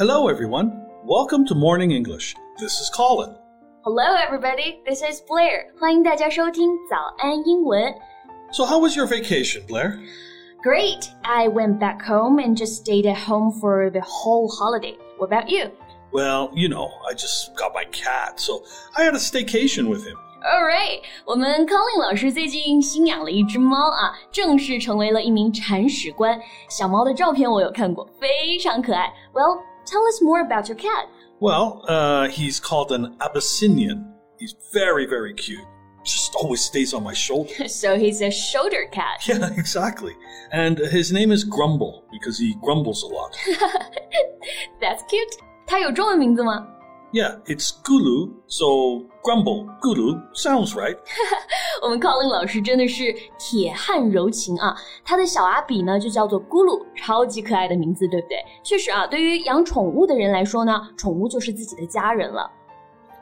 Hello, everyone. Welcome to Morning English. This is Colin. Hello, everybody. This is Blair. 欢迎大家收听早安英文。 So, how was your vacation, Blair? Great. I went back home and just stayed at home for the whole holiday. What about you? Well, you know, I just got my cat, so I had a staycation with him. All right. 我们 Colin 老师最近新养了一只猫啊，正式成为了一名铲屎官。小猫的照片我有看过，非常可爱。Well, tell us more about your cat. Well, uh, he's called an Abyssinian. He's very, very cute. Just always stays on my shoulder. So he's a shoulder cat. Yeah, exactly. And his name is Grumble because he grumbles a lot. That's cute. 它有中文名字吗？ Yeah, it's Gulu, so Grumble, Gulu sounds right. 我们 Colin 老师真的是铁汉柔情啊！他的小阿比呢就叫做咕噜，超级可爱的名字，对不对？确实啊，对于养宠物的人来说呢，宠物就是自己的家人了。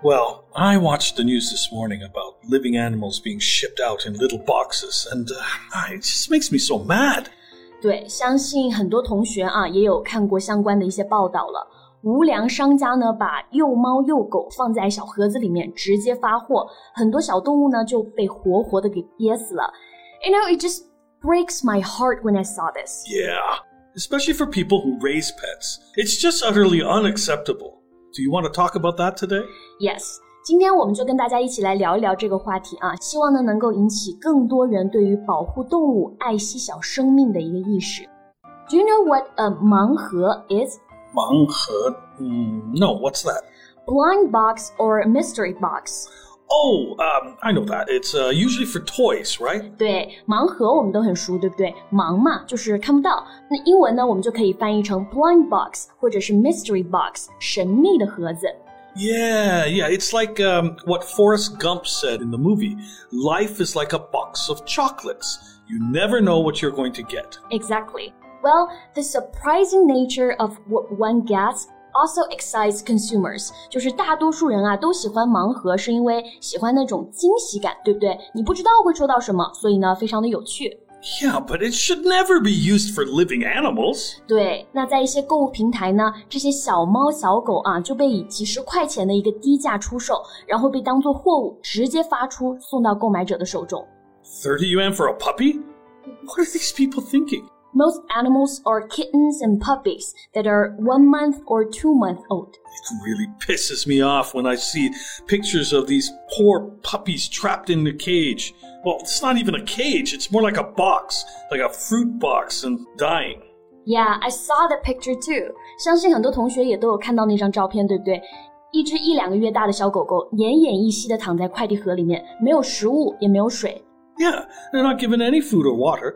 Well, I watched the news this morning about living animals being shipped out in little boxes, and uh, it just makes me so mad. 对，相信很多同学啊也有看过相关的一些报道了。 无良商家呢，把幼猫幼狗放在小盒子里面直接发货，很多小动物呢就被活活的给憋死了。You know, it just breaks my heart when I saw this. Yeah, especially for people who raise pets. It's just utterly unacceptable. Do you want to talk about that today? Yes，今天我们就跟大家一起来聊一聊这个话题啊，希望呢能够引起更多人对于保护动物、爱惜小生命的一个意识。Do you know what a 盲盒 is? Manghe? Mm, no, what's that? Blind box or mystery box? Oh, um, I know that. It's uh, usually for toys, right? 对，盲盒我们都很熟，对不对？盲嘛，就是看不到。那英文呢，我们就可以翻译成 blind box 或者是 mystery box，神秘的盒子。 Yeah, yeah. It's like um, what Forrest Gump said in the movie Life is like a box of chocolates. You never know what you're going to get. Exactly. Well, the surprising nature of what one gets also excites consumers. 就是大多数人啊都喜欢盲盒，是因为喜欢那种惊喜感，对不对？你不知道会收到什么，所以呢非常的有趣。 Yeah, but it should never be used for living animals. 对，那在一些购物平台呢，这些小猫小狗啊就被以几十块钱的一个低价出售，然后被当做货物直接发出送到购买者的手中。 30 yuan for a puppy? What are these people thinking? Most animals are kittens and puppies that are one month or two month old. It really pisses me off when I see pictures of these poor puppies trapped in a cage. Well, it's not even a cage, it's more like a box, like a fruit box, and dying. Yeah, I saw the picture too. 相信很多同学也都有看到那张照片，对不对？一只一两个月大的小狗狗奄奄一息的躺在快递盒里面，没有食物，也没有水。 Yeah, they're not given any food or water.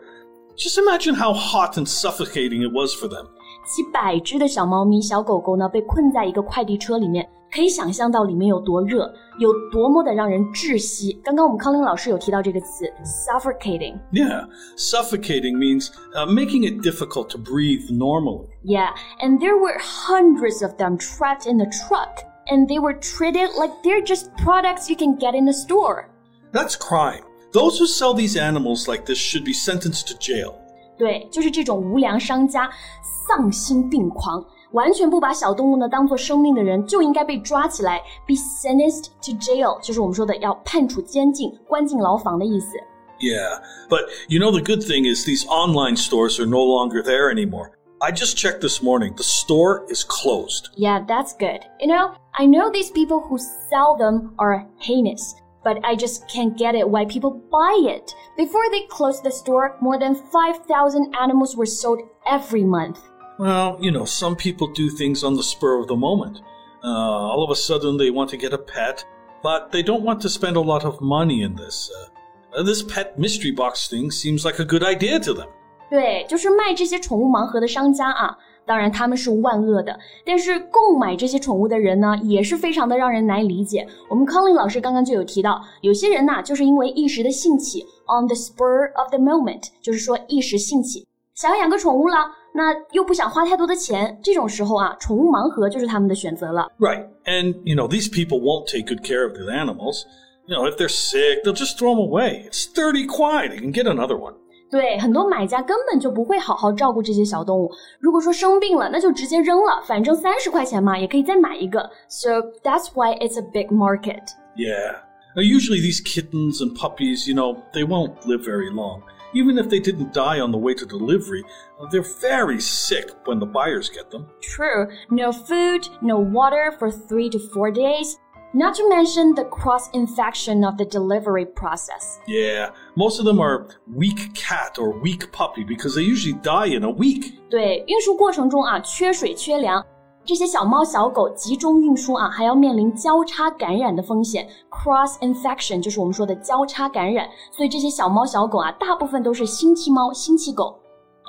Just imagine how hot and suffocating it was for them. 几百只的小猫咪、小狗狗呢，被困在一个快递车里面，可以想象到里面有多热，有多么的让人窒息。刚刚我们康林老师有提到这个词，suffocating。 Yeah, suffocating means uh, making it difficult to breathe normally. Yeah, and there were hundreds of them trapped in the truck, and they were treated like they're just products you can get in the store. That's crime. Those who sell these animals like this should be sentenced to jail. 对，就是这种无良商家，丧心病狂，完全不把小动物呢当做生命的人，就应该被抓起来，be sentenced to jail，就是我们说的要判处监禁、关进牢房的意思。 Yeah, but you know, the good thing is these online stores are no longer there anymore. I just checked this morning. The store is closed. Yeah, that's good. You know, I know these people who sell them are heinous, but I just can't get it why people buy it. Before they closed the store, more than 5,000 animals were sold every month. Well, you know, some people do things on the spur of the moment. Uh, all of a sudden, they want to get a pet, but they don't want to spend a lot of money in this. Uh, this pet mystery box thing seems like a good idea to them. 对，就是卖这些宠物盲盒的商家啊， 当然他们是万恶的，但是购买这些宠物的人呢，也是非常的让人难以理解。我们康林老师刚刚就有提到，有些人呐、就是因为一时的兴起，on the spur of the moment，就是说一时兴起，想要养个宠物了，那又不想花太多的钱，这种时候啊，宠物盲盒就是他们的选择了。 Right. And, you know, these people won't take good care of the animals. You know, if they're sick, they'll just throw them away. It's 30 kwai. They can get another one. 对，很多买家根本就不会好好照顾这些小动物。如果说生病了，那就直接扔了，反正三十块钱嘛，也可以再买一个。So that's why it's a big market. Yeah. Now, usually these kittens and puppies, you know, they won't live very long. Even if they didn't die on the way to delivery, they're very sick when the buyers get them. True. No food, no water for three to four days. Not to mention the cross infection of the delivery process. Yeah, most of them are weak cat or weak puppy because they usually die in a week. 对，运输过程中啊，缺水缺粮，这些小猫小狗集中运输啊，还要面临交叉感染的风险。Cross infection 就是我们说的交叉感染，所以这些小猫小狗啊，大部分都是星期猫、星期狗。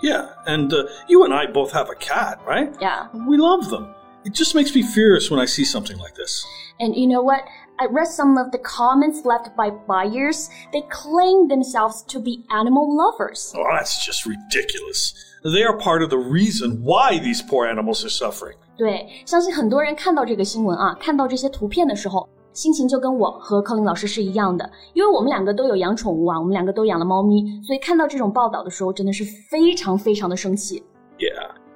Yeah, and uh, you and I both have a cat, right? Yeah. We love them. It just makes me furious when I see something like this. And you know what? I read some of the comments left by buyers. They claim themselves to be animal lovers. Oh, that's just ridiculous. They are part of the reason why these poor animals are suffering. 对，相信很多人看到这个新闻啊，看到这些图片的时候，心情就跟我和柯林老师是一样的，因为我们两个都有养宠物啊，我们两个都养了猫咪，所以看到这种报道的时候，真的是非常非常的生气。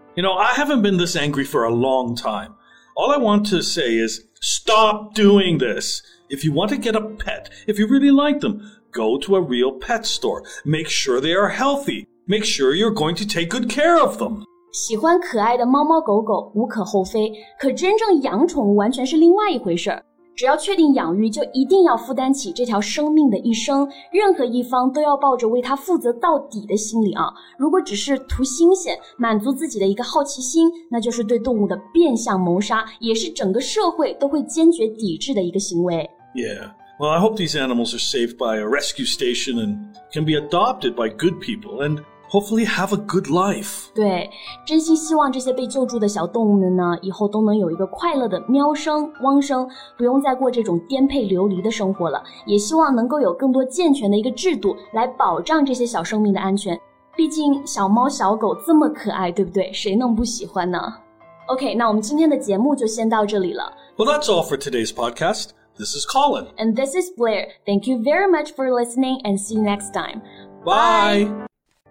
Yeah. You know, I haven't been this angry for a long time. All I want to say is stop doing this. If you want to get a pet, if you really like them, go to a real pet store. Make sure they are healthy. Make sure you're going to take good care of them. 喜欢可爱的猫猫狗狗无可厚非，可真正养宠物完全是另外一回事儿。 只要确定养育，就一定要负担起这条生命的一生，任何一方都要抱着为它负责到底的心理啊！如果只是图新鲜，满足自己的一个好奇心，那就是对动物的变相谋杀，也是整个社会都会坚决抵制的一个行为。Yeah. Well, I hope these animals are saved by a rescue station and can be adopted by good people and hopefully have a good life. 对，真心希望这些被救助的小动物们呢，以后都能有一个快乐的喵生、汪生，不用再过这种颠沛流离的生活了。也希望能够有更多健全的一个制度来保障这些小生命的安全。毕竟小猫小狗这么可爱，对不对？谁能不喜欢呢？OK，那我们今天的节目就先到这里了。 Well, that's all for today's podcast. This is Colin. And this is Blair. Thank you very much for listening and see you next time. Bye.